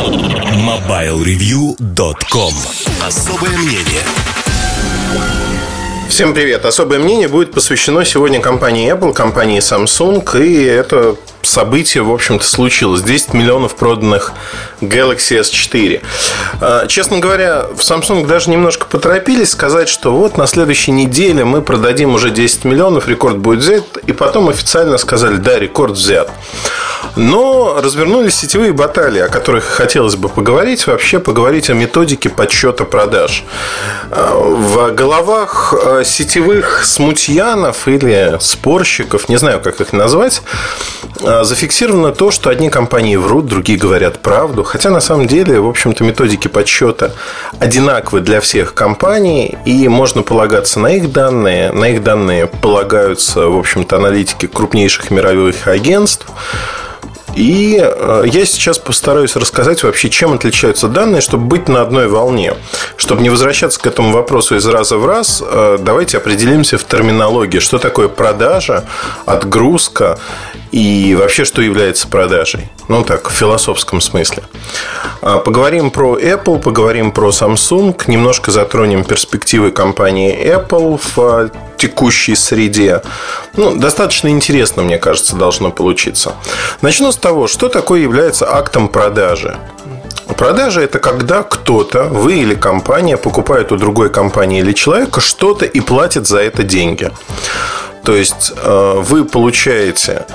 MobileReview.com Особое мнение Всем привет! Особое мнение будет посвящено сегодня компании Apple, компании Samsung, и это событие, в общем-то, случилось. 10 миллионов проданных Galaxy S4. А, честно говоря, в Samsung даже немножко поторопились сказать, что вот на следующей неделе мы продадим уже 10 миллионов, рекорд будет взят, и потом официально сказали, да, рекорд взят. Но развернулись сетевые баталии, о которых хотелось бы поговорить, вообще поговорить о методике подсчета продаж. А, в головах а, сетевых смутьянов или спорщиков, не знаю, как их назвать, зафиксировано то, что одни компании врут, другие говорят правду. Хотя на самом деле, в общем-то, методики подсчета одинаковы для всех компаний, и можно полагаться на их данные. На их данные полагаются, в общем-то, аналитики крупнейших мировых агентств. И э, я сейчас постараюсь рассказать вообще, чем отличаются данные, чтобы быть на одной волне. Чтобы не возвращаться к этому вопросу из раза в раз, э, давайте определимся в терминологии, что такое продажа, отгрузка и вообще, что является продажей. Ну, так, в философском смысле. А, поговорим про Apple, поговорим про Samsung, немножко затронем перспективы компании Apple в а, текущей среде. Ну, достаточно интересно, мне кажется, должно получиться. Начну с того, что такое является актом продажи. Продажа – это когда кто-то, вы или компания, покупает у другой компании или человека что-то и платит за это деньги. То есть э, вы получаете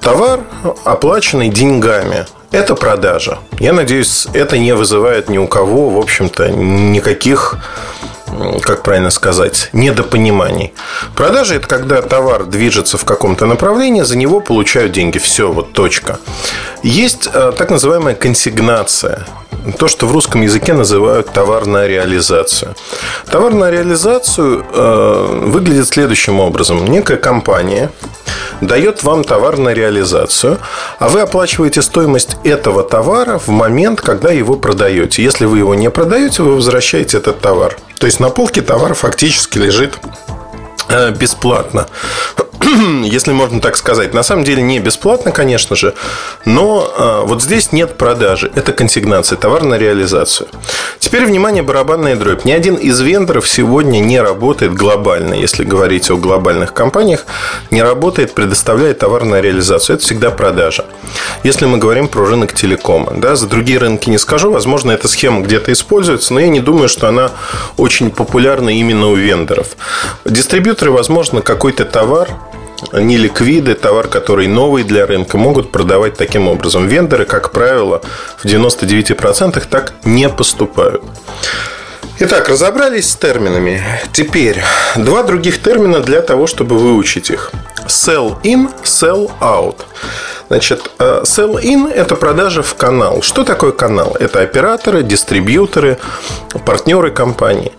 товар, оплаченный деньгами. Это продажа. Я надеюсь, это не вызывает ни у кого, в общем-то, никаких как правильно сказать, недопониманий. Продажа – это когда товар движется в каком-то направлении, за него получают деньги. Все, вот точка. Есть э, так называемая консигнация то, что в русском языке называют товарная реализацию. Товарная реализацию э, выглядит следующим образом. Некая компания дает вам товар на реализацию, а вы оплачиваете стоимость этого товара в момент, когда его продаете. Если вы его не продаете, вы возвращаете этот товар. То есть на полке товар фактически лежит бесплатно. если можно так сказать. На самом деле не бесплатно, конечно же, но а, вот здесь нет продажи. Это консигнация, товар на реализацию. Теперь, внимание, барабанная дробь. Ни один из вендоров сегодня не работает глобально, если говорить о глобальных компаниях, не работает, предоставляет товар на реализацию. Это всегда продажа. Если мы говорим про рынок телекома. Да, за другие рынки не скажу, возможно, эта схема где-то используется, но я не думаю, что она очень популярна именно у вендоров. Дистрибьюторы, возможно, какой-то товар не ликвиды, товар, который новый для рынка, могут продавать таким образом. Вендоры, как правило, в 99% так не поступают. Итак, разобрались с терминами. Теперь два других термина для того, чтобы выучить их. Sell in, sell out. Значит, э, sell in – это продажа в канал. Что такое канал? Это операторы, дистрибьюторы, партнеры компании.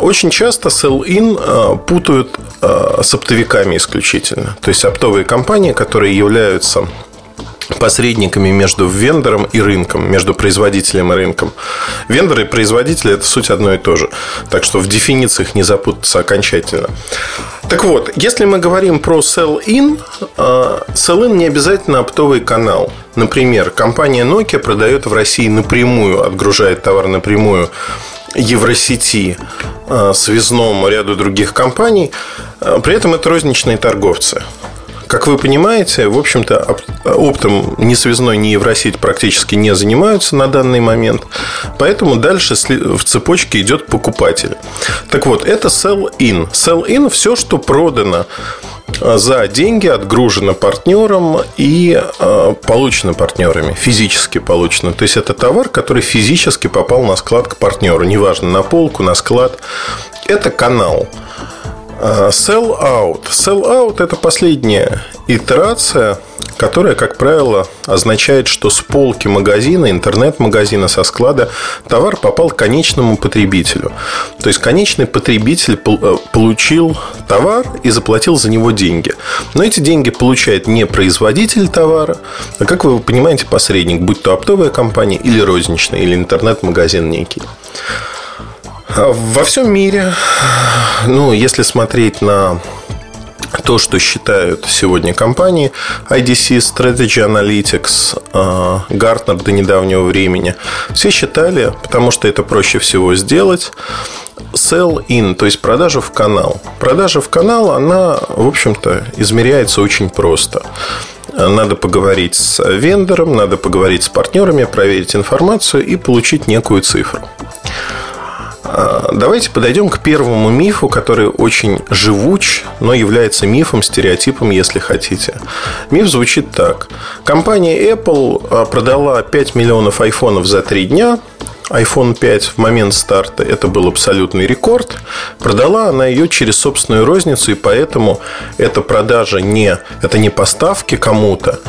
Очень часто sell-in э, путают э, с оптовиками исключительно. То есть оптовые компании, которые являются посредниками между вендором и рынком, между производителем и рынком. Вендоры и производители – это суть одно и то же. Так что в дефинициях не запутаться окончательно. Так вот, если мы говорим про sell-in, э, sell-in не обязательно оптовый канал. Например, компания Nokia продает в России напрямую, отгружает товар напрямую Евросети, э, связному ряду других компаний. Э, при этом это розничные торговцы. Как вы понимаете, в общем-то, оптом ни связной, ни Евросеть практически не занимаются на данный момент. Поэтому дальше в цепочке идет покупатель. Так вот, это sell-in. Sell-in – все, что продано за деньги отгружено партнером и э, получено партнерами, физически получено. То есть это товар, который физически попал на склад к партнеру, неважно, на полку, на склад. Это канал. Э, sell out. Sell out – это последняя итерация – которая, как правило, означает, что с полки магазина, интернет-магазина, со склада товар попал к конечному потребителю. То есть конечный потребитель э, получил товар и заплатил за него деньги. Но эти деньги получает не производитель товара, а, как вы понимаете, посредник, будь то оптовая компания или розничная, или интернет-магазин некий. Во всем мире, ну, если смотреть на то, что считают сегодня компании IDC, Strategy Analytics, Gartner до недавнего времени, все считали, потому что это проще всего сделать, sell in, то есть продажа в канал. Продажа в канал, она, в общем-то, измеряется очень просто. Надо поговорить с вендором, надо поговорить с партнерами, проверить информацию и получить некую цифру. А, давайте подойдем к первому мифу, который очень живуч, но является мифом, стереотипом, если хотите. Миф звучит так. Компания Apple а, продала 5 миллионов айфонов за 3 дня, iPhone 5 в момент старта это был абсолютный рекорд. Продала она ее через собственную розницу, и поэтому эта продажа не, это не поставки кому-то,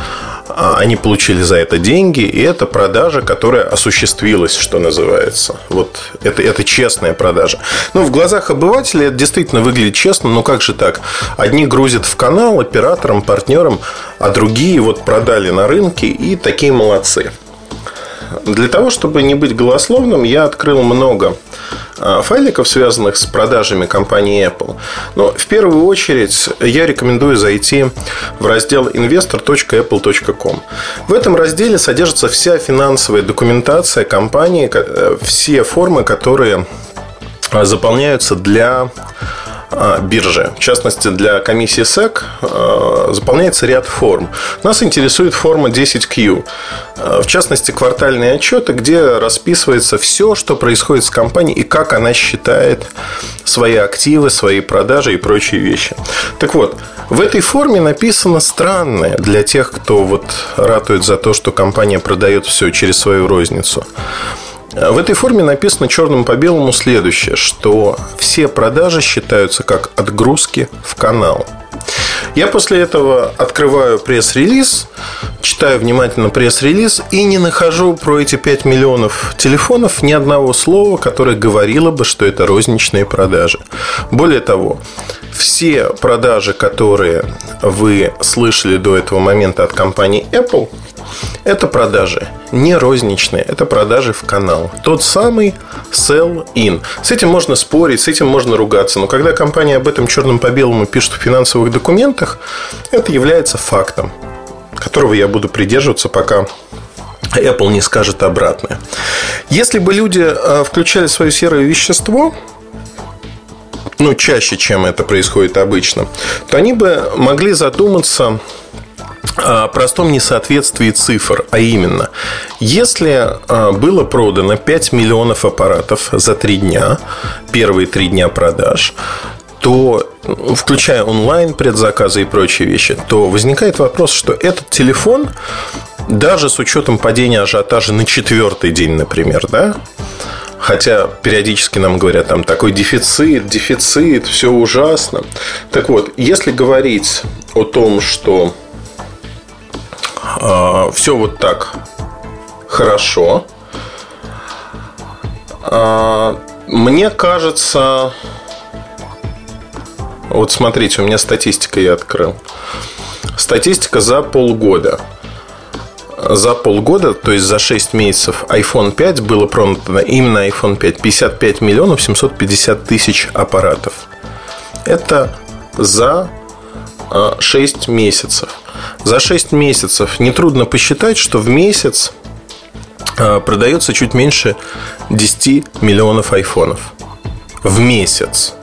они получили за это деньги, и это продажа, которая осуществилась, что называется. Вот это, это честная продажа. Ну, в глазах обывателя это действительно выглядит честно, но как же так? Одни грузят в канал операторам, партнерам, а другие вот продали на рынке и такие молодцы. Для того, чтобы не быть голословным, я открыл много а, файликов, связанных с продажами компании Apple. Но в первую очередь я рекомендую зайти в раздел investor.apple.com. В этом разделе содержится вся финансовая документация компании, э, все формы, которые а, заполняются для а, биржи. В частности, для комиссии SEC а, заполняется ряд форм. Нас интересует форма 10Q. А, в частности, квартальные отчеты, где расписывается все, что происходит с компанией и как она считает свои активы, свои продажи и прочие вещи. Так вот, в этой форме написано странное для тех, кто вот ратует за то, что компания продает все через свою розницу. В этой форме написано черным по белому следующее, что все продажи считаются как отгрузки в канал. Я после этого открываю пресс-релиз, читаю внимательно пресс-релиз и не нахожу про эти 5 миллионов телефонов ни одного слова, которое говорило бы, что это розничные продажи. Более того, все продажи, которые вы слышали до этого момента от компании Apple, это продажи не розничные, это продажи в канал. Тот самый sell-in. С этим можно спорить, с этим можно ругаться, но когда компания об этом черным по белому пишет в финансовых документах, это является фактом, которого я буду придерживаться, пока Apple не скажет обратное. Если бы люди э, включали свое серое вещество, ну, чаще, чем это происходит обычно, то они бы могли задуматься о простом несоответствии цифр, а именно, если а, было продано 5 миллионов аппаратов за 3 дня, первые 3 дня продаж, то, включая онлайн предзаказы и прочие вещи, то возникает вопрос, что этот телефон, даже с учетом падения ажиотажа на четвертый день, например, да, Хотя периодически нам говорят, там такой дефицит, дефицит, все ужасно. Так вот, если говорить о том, что э, все вот так хорошо, э, мне кажется, вот смотрите, у меня статистика я открыл. Статистика за полгода за полгода, то есть за 6 месяцев iPhone 5 было продано именно iPhone 5 55 миллионов 750 тысяч аппаратов. Это за 6 а, месяцев. За 6 месяцев нетрудно посчитать, что в месяц а, продается чуть меньше 10 миллионов айфонов. В месяц.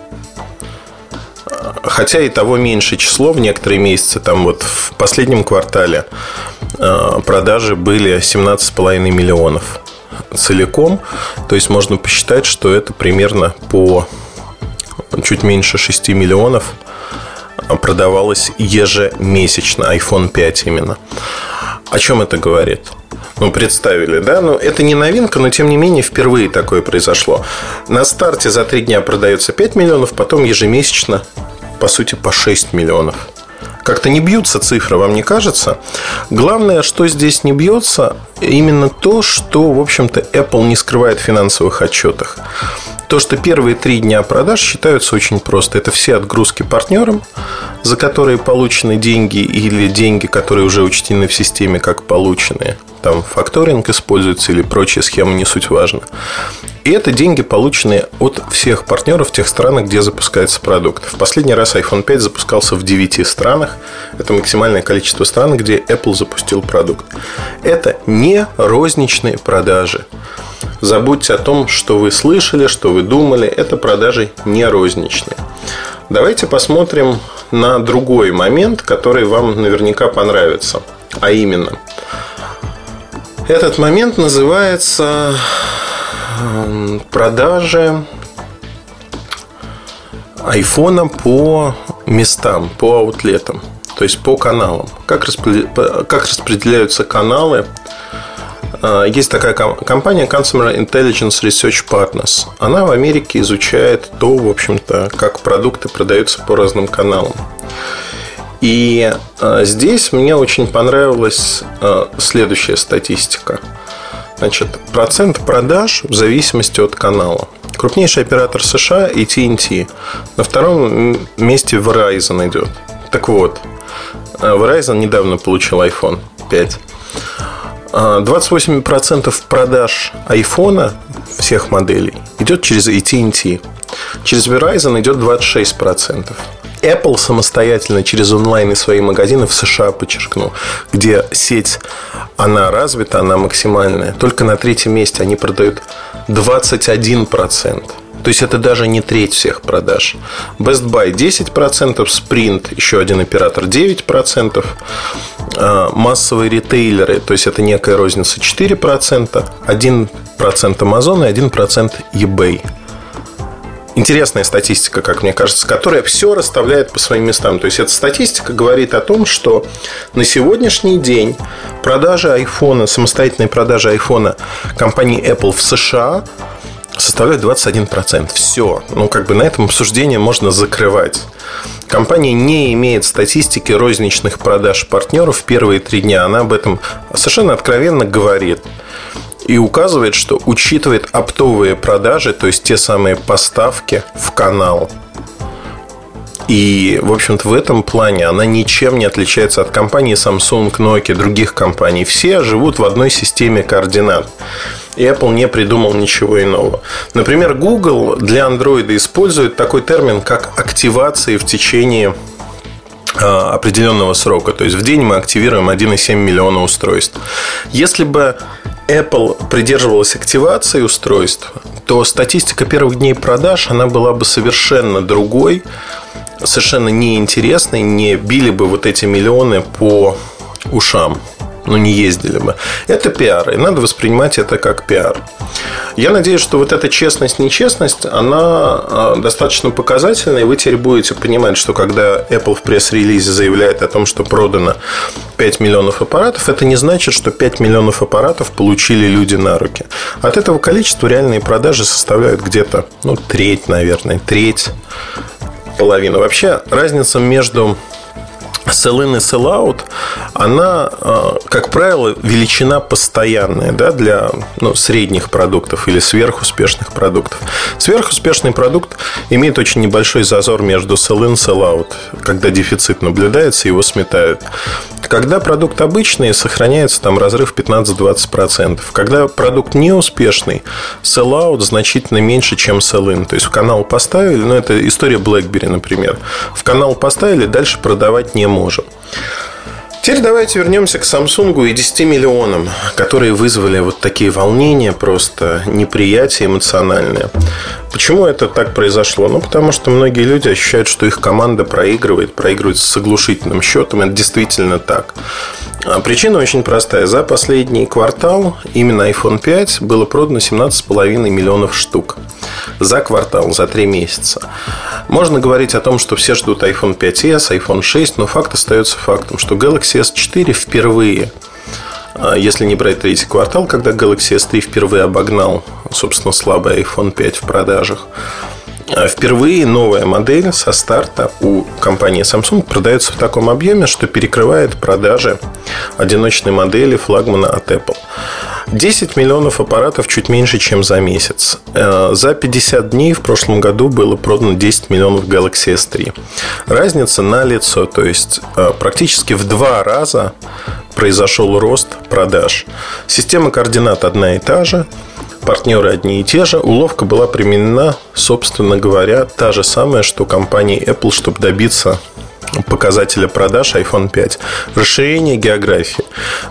Хотя и того меньшее число в некоторые месяцы, там вот в последнем квартале Э, продажи были 17,5 миллионов целиком. То есть можно посчитать, что это примерно по чуть меньше 6 миллионов продавалось ежемесячно. iPhone 5 именно. О чем это говорит? Ну, представили, да? Ну, это не новинка, но тем не менее впервые такое произошло. На старте за три дня продается 5 миллионов, потом ежемесячно, по сути, по 6 миллионов. Как-то не бьются цифры, вам не кажется? Главное, что здесь не бьется, именно то, что, в общем-то, Apple не скрывает в финансовых отчетах. то, что первые три дня продаж считаются очень просто. Это все отгрузки партнерам, за которые получены деньги или деньги, которые уже учтены в системе как полученные. Там факторинг используется или прочие схемы, не суть важно. И это деньги, полученные от всех партнеров тех странах, где запускается продукт. В последний раз iPhone 5 запускался в 9 странах. Это максимальное количество стран, где Apple запустил продукт. Это не розничные продажи. Забудьте о том, что вы слышали, что вы думали. Это продажи не розничные. Давайте посмотрим на другой момент, который вам наверняка понравится. А именно, этот момент называется продажи айфона по местам, по аутлетам, то есть по каналам. Как, распределяются каналы а, есть такая компания Consumer Intelligence Research Partners. Она в Америке изучает то, в общем-то, как продукты продаются по разным каналам. И а, здесь мне очень понравилась а, следующая статистика. Значит, процент продаж в зависимости от канала. Крупнейший оператор США AT&T. На втором месте Verizon идет. Так вот, Verizon недавно получил iPhone 5. 28% продаж iPhone всех моделей идет через AT&T. Через Verizon идет 26%. Apple самостоятельно через онлайн и свои магазины в США, подчеркну, где сеть, она развита, она максимальная. Только на третьем месте они продают 21%. То есть это даже не треть всех продаж. Best Buy 10%, Sprint, еще один оператор 9%, а, массовые ритейлеры, то есть это некая розница 4%, 1% Amazon и 1% eBay. Интересная статистика, как мне кажется, которая все расставляет по своим местам. То есть эта статистика говорит о том, что на сегодняшний день продажи айфона, самостоятельные продажи айфона компании Apple в США составляют 21%. Все. Ну, как бы на этом обсуждение можно закрывать. Компания не имеет статистики розничных продаж партнеров в первые три дня. Она об этом совершенно откровенно говорит. И указывает, что учитывает оптовые продажи, то есть те самые поставки в канал. И, в общем-то, в этом плане она ничем не отличается от компании Samsung, Nokia, других компаний. Все живут в одной системе координат и Apple не придумал ничего иного. Например, Google для Android использует такой термин, как активации в течение определенного срока. То есть в день мы активируем 1,7 миллиона устройств. Если бы Apple придерживалась активации устройств, то статистика первых дней продаж она была бы совершенно другой, совершенно неинтересной, не били бы вот эти миллионы по ушам ну, не ездили бы. Это пиар, и надо воспринимать это как пиар. Я надеюсь, что вот эта честность, нечестность, она а, достаточно показательная, и вы теперь будете понимать, что когда Apple в пресс-релизе заявляет о том, что продано 5 миллионов аппаратов, это не значит, что 5 миллионов аппаратов получили люди на руки. От этого количества реальные продажи составляют где-то, ну, треть, наверное, треть, половина. Вообще, разница между sell-in и sell-out, она, э, как правило, величина постоянная да, для ну, средних продуктов или сверхуспешных продуктов. Сверхуспешный продукт имеет очень небольшой зазор между sell-in и sell-out, когда дефицит наблюдается, его сметают. Когда продукт обычный, сохраняется там разрыв 15-20%. Когда продукт неуспешный, sell-out значительно меньше, чем sell-in. То есть в канал поставили, ну это история BlackBerry, например. В канал поставили, дальше продавать не можем. Теперь давайте вернемся к Samsung и 10 миллионам, которые вызвали вот такие волнения, просто неприятие эмоциональное. Почему это так произошло? Ну, потому что многие люди ощущают, что их команда проигрывает, проигрывает с оглушительным счетом. Это действительно так. А причина очень простая. За последний квартал именно iPhone 5 было продано 17,5 миллионов штук. За квартал, за три месяца. Можно говорить о том, что все ждут iPhone 5s, iPhone 6, но факт остается фактом, что Galaxy S4 впервые а если не брать третий квартал, когда Galaxy S3 впервые обогнал, собственно, слабый iPhone 5 в продажах, впервые новая модель со старта у компании Samsung продается в таком объеме, что перекрывает продажи одиночной модели флагмана от Apple. 10 миллионов аппаратов чуть меньше, чем за месяц. Э, за 50 дней в прошлом году было продано 10 миллионов Galaxy S3. Разница на лицо, то есть э, практически в два раза произошел рост продаж. Система координат одна и та же, партнеры одни и те же. Уловка была применена, собственно говоря, та же самая, что компании Apple, чтобы добиться показателя продаж iPhone 5. Расширение географии.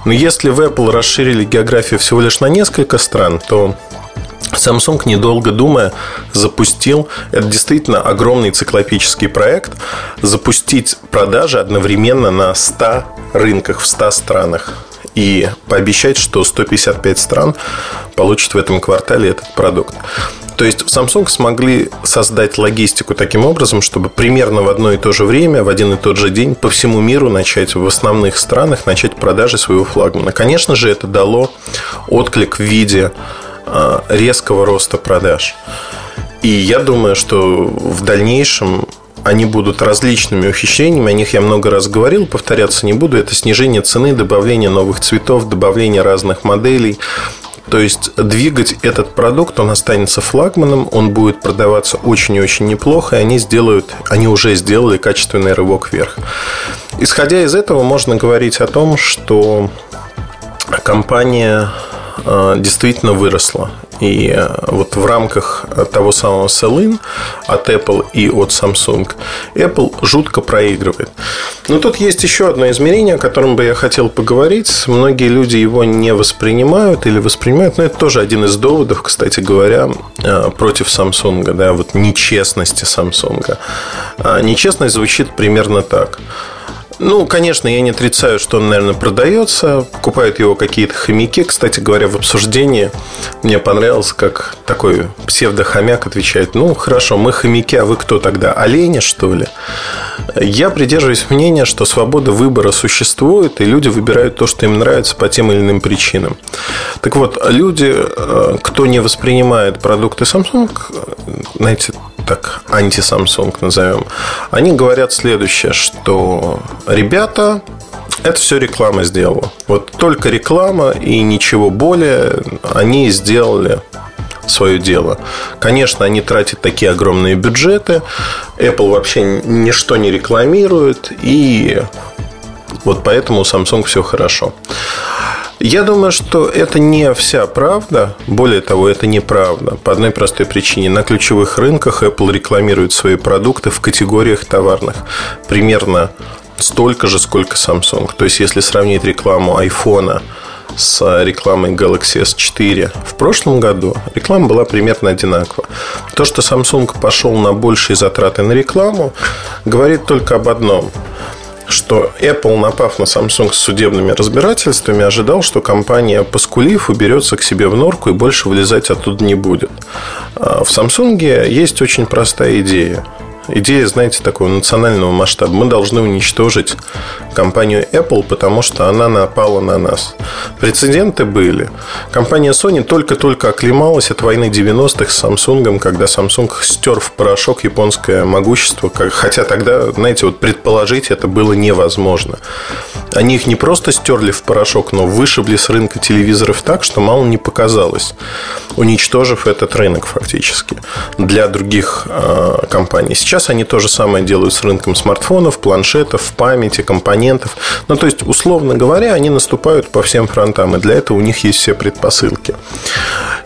Но если в Apple расширили географию всего лишь на несколько стран, то Samsung, недолго думая, запустил, это действительно огромный циклопический проект, запустить продажи одновременно на 100 рынках в 100 странах и пообещать, что 155 стран получат в этом квартале этот продукт. То есть Samsung смогли создать логистику таким образом, чтобы примерно в одно и то же время, в один и тот же день по всему миру начать в основных странах начать продажи своего флагмана. Конечно же, это дало отклик в виде а, резкого роста продаж. И я думаю, что в дальнейшем они будут различными ухищрениями, о них я много раз говорил, повторяться не буду. Это снижение цены, добавление новых цветов, добавление разных моделей, то есть двигать этот продукт, он останется флагманом, он будет продаваться очень и очень неплохо, и они сделают, они уже сделали качественный рывок вверх. Исходя из этого, можно говорить о том, что компания э, действительно выросла. И э, вот в рамках того самого sell от Apple и от Samsung Apple жутко проигрывает. Но тут есть еще одно измерение, о котором бы я хотел поговорить. Многие люди его не воспринимают или воспринимают, но это тоже один из доводов, кстати говоря, э, против Samsung, да, вот нечестности Samsung. А нечестность звучит примерно так. Ну, конечно, я не отрицаю, что он, наверное, продается. Покупают его какие-то хомяки. Кстати говоря, в обсуждении мне понравилось, как такой псевдохомяк отвечает. Ну, хорошо, мы хомяки, а вы кто тогда? Олени, что ли? Я придерживаюсь мнения, что свобода выбора существует, и люди выбирают то, что им нравится по тем или иным причинам. Так вот, люди, э, кто не воспринимает продукты Samsung, знаете, так анти-Samsung назовем, они говорят следующее, что ребята, это все реклама сделала. Вот только реклама и ничего более они сделали свое дело. Конечно, они тратят такие огромные бюджеты. Apple вообще ничто не рекламирует. И вот поэтому у Samsung все хорошо. Я думаю, что это не вся правда. Более того, это неправда. По одной простой причине. На ключевых рынках Apple рекламирует свои продукты в категориях товарных примерно столько же, сколько Samsung. То есть, если сравнить рекламу iPhone с рекламой Galaxy S4 в прошлом году, реклама была примерно одинакова. То, что Samsung пошел на большие затраты на рекламу, говорит только об одном – что Apple, напав на Samsung с судебными разбирательствами, ожидал, что компания, поскулив, уберется к себе в норку и больше вылезать оттуда не будет. А в Samsung есть очень простая идея идея, знаете, такого национального масштаба. Мы должны уничтожить компанию Apple, потому что она напала на нас. Прецеденты были. Компания Sony только-только оклемалась от войны 90-х с Samsung, когда Samsung стер в порошок японское могущество, хотя тогда, знаете, вот предположить это было невозможно. Они их не просто стерли в порошок, но вышибли с рынка телевизоров так, что мало не показалось, уничтожив этот рынок фактически для других э, компаний. Сейчас они то же самое делают с рынком смартфонов, планшетов, памяти, компонентов. Ну, то есть, условно говоря, они наступают по всем фронтам, и для этого у них есть все предпосылки.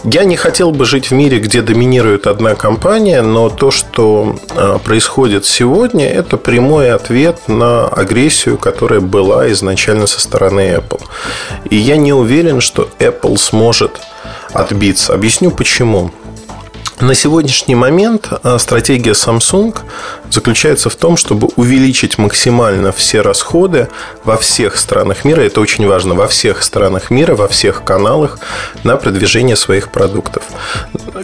Я не хотел бы жить в мире, где доминирует одна компания, но то, что а, происходит сегодня, это прямой ответ на агрессию, которая была изначально со стороны Apple. И я не уверен, что Apple сможет отбиться. Объясню почему. На сегодняшний момент а, стратегия Samsung заключается в том, чтобы увеличить максимально все расходы во всех странах мира, это очень важно, во всех странах мира, во всех каналах на продвижение своих продуктов.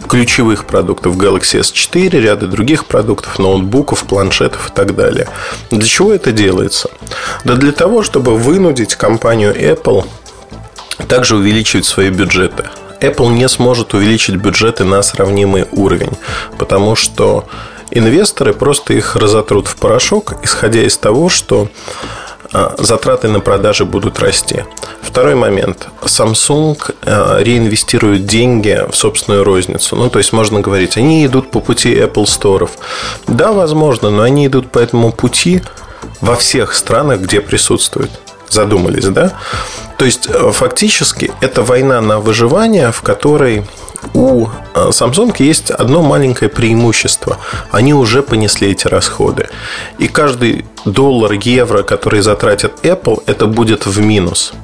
Ключевых продуктов Galaxy S4, ряда других продуктов, ноутбуков, планшетов и так далее. Для чего это делается? Да для того, чтобы вынудить компанию Apple также увеличивать свои бюджеты. Apple не сможет увеличить бюджеты на сравнимый уровень, потому что инвесторы просто их разотрут в порошок, исходя из того, что а, затраты на продажи будут расти. Второй момент. Samsung а, реинвестирует деньги в собственную розницу. Ну, то есть, можно говорить, они идут по пути Apple Store. Да, возможно, но они идут по этому пути во всех странах, где присутствуют. Задумались, да? То есть, э, фактически, это война на выживание, в которой у э, Samsung есть одно маленькое преимущество. Они уже понесли эти расходы. И каждый доллар, евро, который затратит Apple, это будет в минус.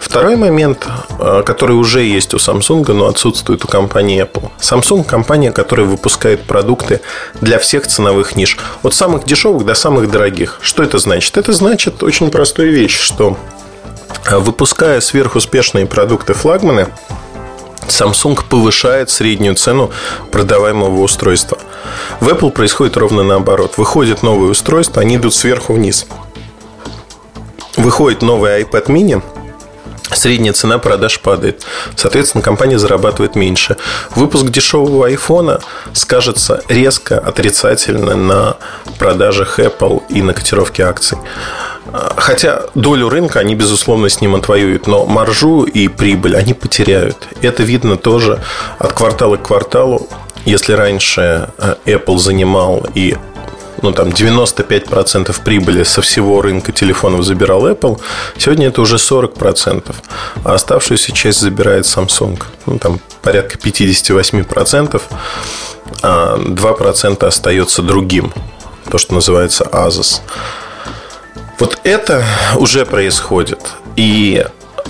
Второй момент, э, который уже есть у Samsung, но отсутствует у компании Apple. Samsung – компания, которая выпускает продукты для всех ценовых ниш. От самых дешевых до самых дорогих. Что это значит? Это значит очень простую вещь, что выпуская сверхуспешные продукты флагманы, Samsung повышает среднюю цену продаваемого устройства. В Apple происходит ровно наоборот. Выходит новое устройство, они идут сверху вниз. Выходит новый iPad mini, средняя цена продаж падает. Соответственно, компания зарабатывает меньше. Выпуск дешевого айфона скажется резко отрицательно на продажах Apple и на котировке акций. Хотя долю рынка они, безусловно, с ним отвоюют, но маржу и прибыль они потеряют. Это видно тоже от квартала к кварталу. Если раньше э, Apple занимал и ну, там 95% прибыли со всего рынка телефонов забирал Apple, сегодня это уже 40%, а оставшуюся часть забирает Samsung. Ну, там порядка 58%, а 2% остается другим, то, что называется Asus. Вот это уже происходит. И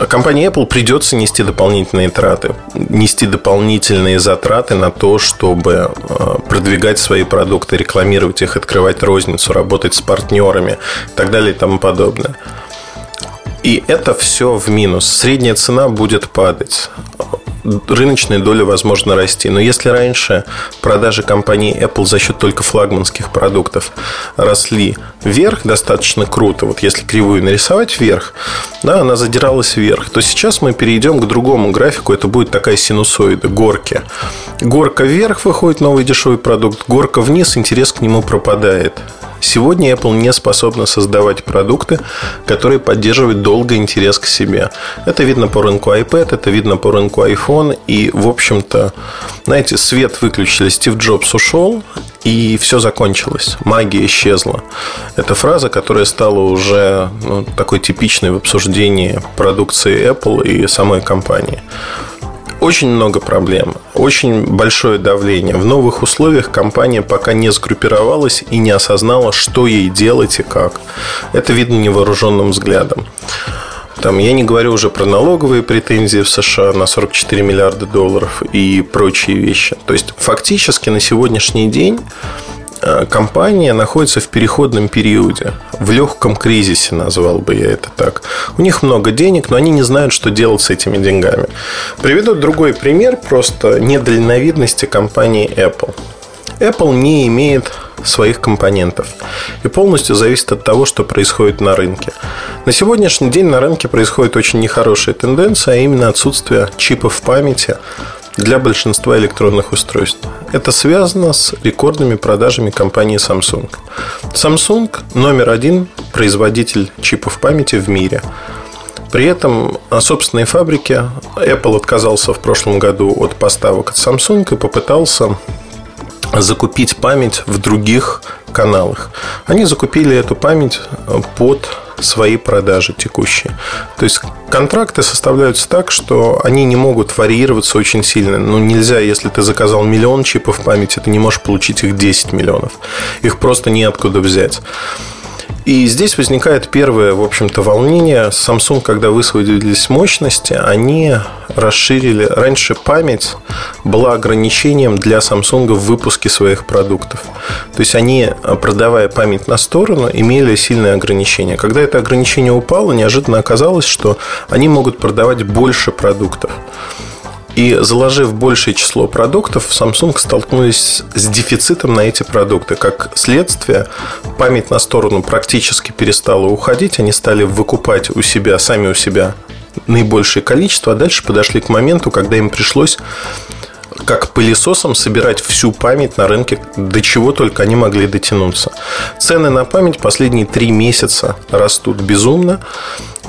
компании Apple придется нести дополнительные траты, нести дополнительные затраты на то, чтобы э, продвигать свои продукты, рекламировать их, открывать розницу, работать с партнерами и так далее и тому подобное. И это все в минус. Средняя цена будет падать рыночная доля, возможно, расти. Но если раньше продажи компании Apple за счет только флагманских продуктов росли вверх достаточно круто, вот если кривую нарисовать вверх, да, она задиралась вверх, то сейчас мы перейдем к другому графику, это будет такая синусоида, горки. Горка вверх выходит новый дешевый продукт, горка вниз, интерес к нему пропадает. Сегодня Apple не способна создавать продукты, которые поддерживают долго интерес к себе. Это видно по рынку iPad, это видно по рынку iPhone. И, в общем-то, знаете, свет выключили, Стив Джобс ушел, и все закончилось. Магия исчезла. Это фраза, которая стала уже ну, такой типичной в обсуждении продукции Apple и самой компании очень много проблем, очень большое давление. В новых условиях компания пока не сгруппировалась и не осознала, что ей делать и как. Это видно невооруженным взглядом. Там, я не говорю уже про налоговые претензии в США на 44 миллиарда долларов и прочие вещи. То есть, фактически на сегодняшний день компания находится в переходном периоде, в легком кризисе, назвал бы я это так. У них много денег, но они не знают, что делать с этими деньгами. Приведу другой пример просто недальновидности компании Apple. Apple не имеет своих компонентов и полностью зависит от того, что происходит на рынке. На сегодняшний день на рынке происходит очень нехорошая тенденция, а именно отсутствие чипов памяти для большинства электронных устройств. Это связано с рекордными продажами компании Samsung. Samsung номер один производитель чипов памяти в мире. При этом на собственной фабрике Apple отказался в прошлом году от поставок от Samsung и попытался закупить память в других каналах. Они закупили эту память под свои продажи текущие. То есть контракты составляются так, что они не могут варьироваться очень сильно. Ну, нельзя, если ты заказал миллион чипов памяти, ты не можешь получить их 10 миллионов. Их просто неоткуда взять. И здесь возникает первое, в общем-то, волнение. Samsung, когда высвободились мощности, они расширили. Раньше память была ограничением для Samsung в выпуске своих продуктов. То есть они, продавая память на сторону, имели сильные ограничения. Когда это ограничение упало, неожиданно оказалось, что они могут продавать больше продуктов. И заложив большее число продуктов, Samsung столкнулись с дефицитом на эти продукты. Как следствие, память на сторону практически перестала уходить. Они стали выкупать у себя, сами у себя наибольшее количество, а дальше подошли к моменту, когда им пришлось как пылесосом собирать всю память на рынке, до чего только они могли дотянуться. Цены на память последние три месяца растут безумно.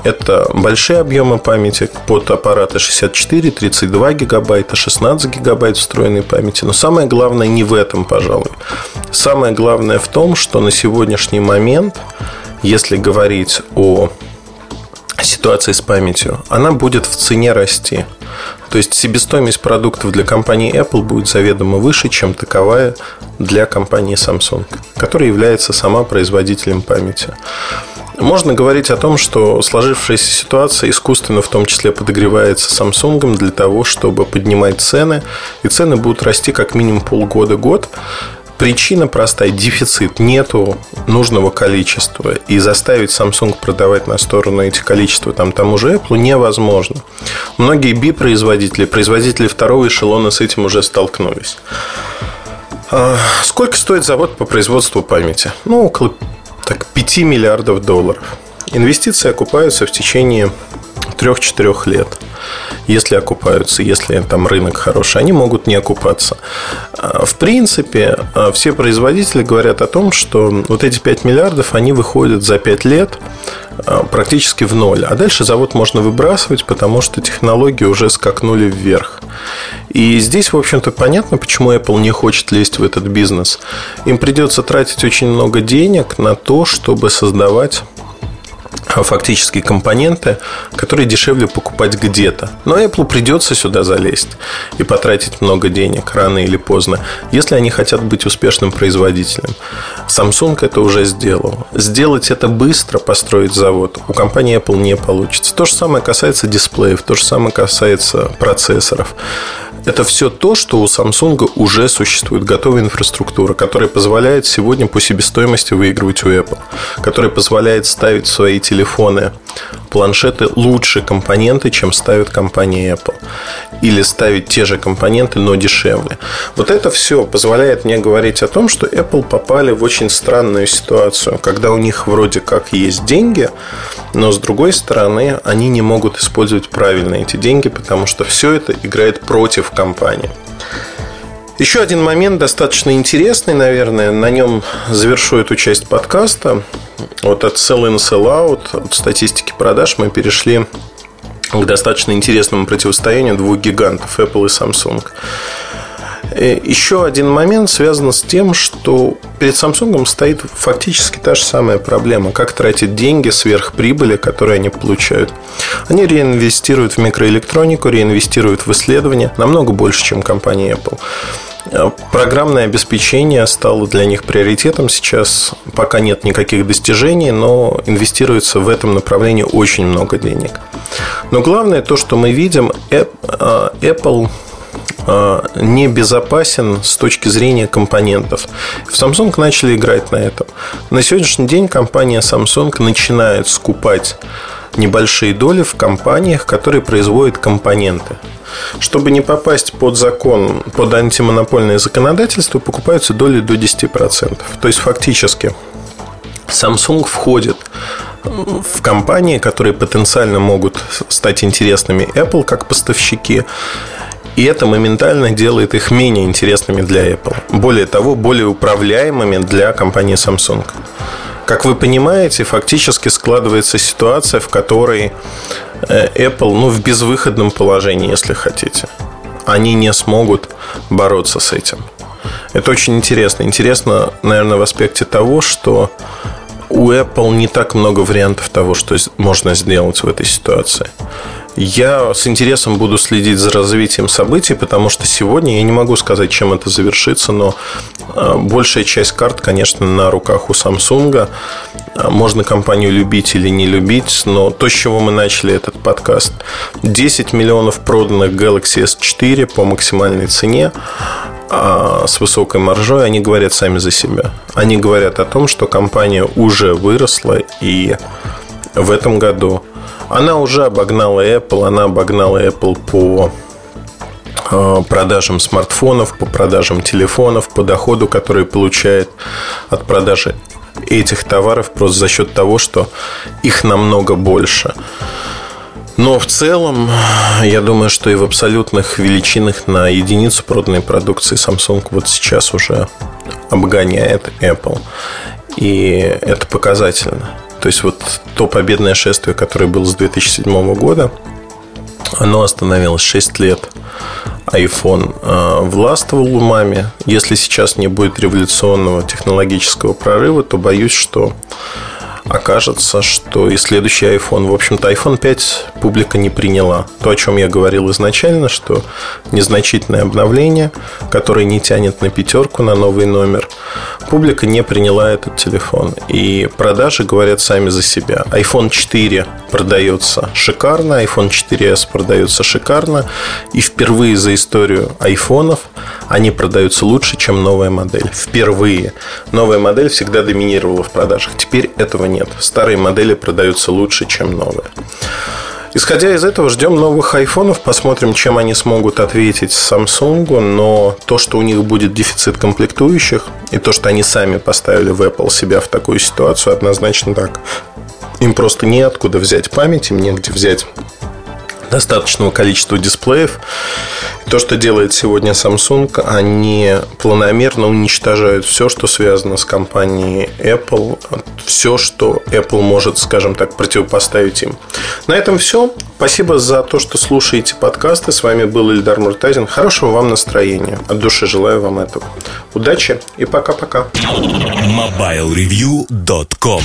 Это большие объемы памяти под аппараты 64, 32 гигабайта, 16 гигабайт встроенной памяти. Но самое главное не в этом, пожалуй. Самое главное в том, что на сегодняшний момент, если говорить о ситуации с памятью, она будет в цене расти. То есть себестоимость продуктов для компании Apple будет заведомо выше, чем таковая для компании Samsung, которая является сама производителем памяти. Можно говорить о том, что сложившаяся ситуация искусственно в том числе подогревается Samsung для того, чтобы поднимать цены, и цены будут расти как минимум полгода-год. Причина простая – дефицит. Нету нужного количества. И заставить Samsung продавать на сторону эти количества там, тому же Apple невозможно. Многие B-производители, производители второго эшелона с этим уже столкнулись. А, сколько стоит завод по производству памяти? Ну, около так, 5 миллиардов долларов. Инвестиции окупаются в течение 3-4 лет. Если окупаются, если там рынок хороший, они могут не окупаться. А, в принципе, а, все производители говорят о том, что вот эти 5 миллиардов, они выходят за 5 лет а, практически в ноль. А дальше завод можно выбрасывать, потому что технологии уже скакнули вверх. И здесь, в общем-то, понятно, почему Apple не хочет лезть в этот бизнес. Им придется тратить очень много денег на то, чтобы создавать фактически компоненты, которые дешевле покупать где-то. Но Apple придется сюда залезть и потратить много денег рано или поздно, если они хотят быть успешным производителем. Samsung это уже сделал. Сделать это быстро, построить завод, у компании Apple не получится. То же самое касается дисплеев, то же самое касается процессоров. Это все то, что у Samsung уже существует готовая инфраструктура, которая позволяет сегодня по себестоимости выигрывать у Apple, которая позволяет ставить в свои телефоны, планшеты лучше компоненты, чем ставит компания Apple. Или ставить те же компоненты, но дешевле. Вот это все позволяет мне говорить о том, что Apple попали в очень странную ситуацию, когда у них вроде как есть деньги, но с другой стороны они не могут использовать правильно эти деньги, потому что все это играет против компании. Еще один момент достаточно интересный, наверное, на нем завершу эту часть подкаста. Вот от sell-in, sell-out, от статистики продаж мы перешли к достаточно интересному противостоянию двух гигантов Apple и Samsung. Э, еще один момент связан с тем, что перед Samsung стоит фактически та же самая проблема. Как тратить деньги сверх прибыли, которые они получают. Они реинвестируют в микроэлектронику, реинвестируют в исследования намного больше, чем компания Apple. Э, программное обеспечение стало для них приоритетом сейчас. Пока нет никаких достижений, но инвестируется в этом направлении очень много денег. Но главное то, что мы видим, э, Apple а, не безопасен с точки зрения компонентов. В Samsung начали играть на этом. На сегодняшний день компания Samsung начинает скупать небольшие доли в компаниях, которые производят компоненты. Чтобы не попасть под закон, под антимонопольное законодательство, покупаются доли до 10%. То есть фактически Samsung входит в компании, которые потенциально могут стать интересными Apple как поставщики и это моментально делает их менее интересными для Apple. Более того, более управляемыми для компании Samsung. Как вы понимаете, фактически складывается ситуация, в которой э, Apple ну, в безвыходном положении, если хотите. Они не смогут бороться с этим. Это очень интересно. Интересно, наверное, в аспекте того, что у Apple не так много вариантов того, что можно сделать в этой ситуации. Я с интересом буду следить за развитием событий, потому что сегодня я не могу сказать, чем это завершится, но а, большая часть карт, конечно, на руках у Samsung. А, можно компанию любить или не любить, но то, с чего мы начали этот подкаст, 10 миллионов проданных Galaxy S4 по максимальной цене а, с высокой маржой, они говорят сами за себя. Они говорят о том, что компания уже выросла и в этом году она уже обогнала Apple, она обогнала Apple по э, продажам смартфонов, по продажам телефонов, по доходу, который получает от продажи этих товаров просто за счет того, что их намного больше. Но в целом, я думаю, что и в абсолютных величинах на единицу проданной продукции Samsung вот сейчас уже обгоняет Apple. И это показательно. То есть вот то победное шествие, которое было с 2007 года, оно остановилось 6 лет. iPhone э, властвовал умами. Если сейчас не будет революционного технологического прорыва, то боюсь, что окажется, что и следующий iPhone, в общем-то, iPhone 5 публика не приняла. То, о чем я говорил изначально, что незначительное обновление, которое не тянет на пятерку, на новый номер, публика не приняла этот телефон. И продажи говорят сами за себя. iPhone 4 продается шикарно, iPhone 4s продается шикарно, и впервые за историю айфонов они продаются лучше, чем новая модель. Впервые. Новая модель всегда доминировала в продажах. Теперь этого нет. Старые модели продаются лучше, чем новые. Исходя из этого, ждем новых айфонов, посмотрим, чем они смогут ответить Samsung, но то, что у них будет дефицит комплектующих, и то, что они сами поставили в Apple себя в такую ситуацию, однозначно так. Им просто неоткуда взять память, им негде взять достаточного количества дисплеев. То, что делает сегодня Samsung, они планомерно уничтожают все, что связано с компанией Apple, все, что Apple может, скажем так, противопоставить им. На этом все. Спасибо за то, что слушаете подкасты. С вами был Ильдар Муртазин. Хорошего вам настроения. От души желаю вам этого. Удачи и пока-пока. MobileReview.com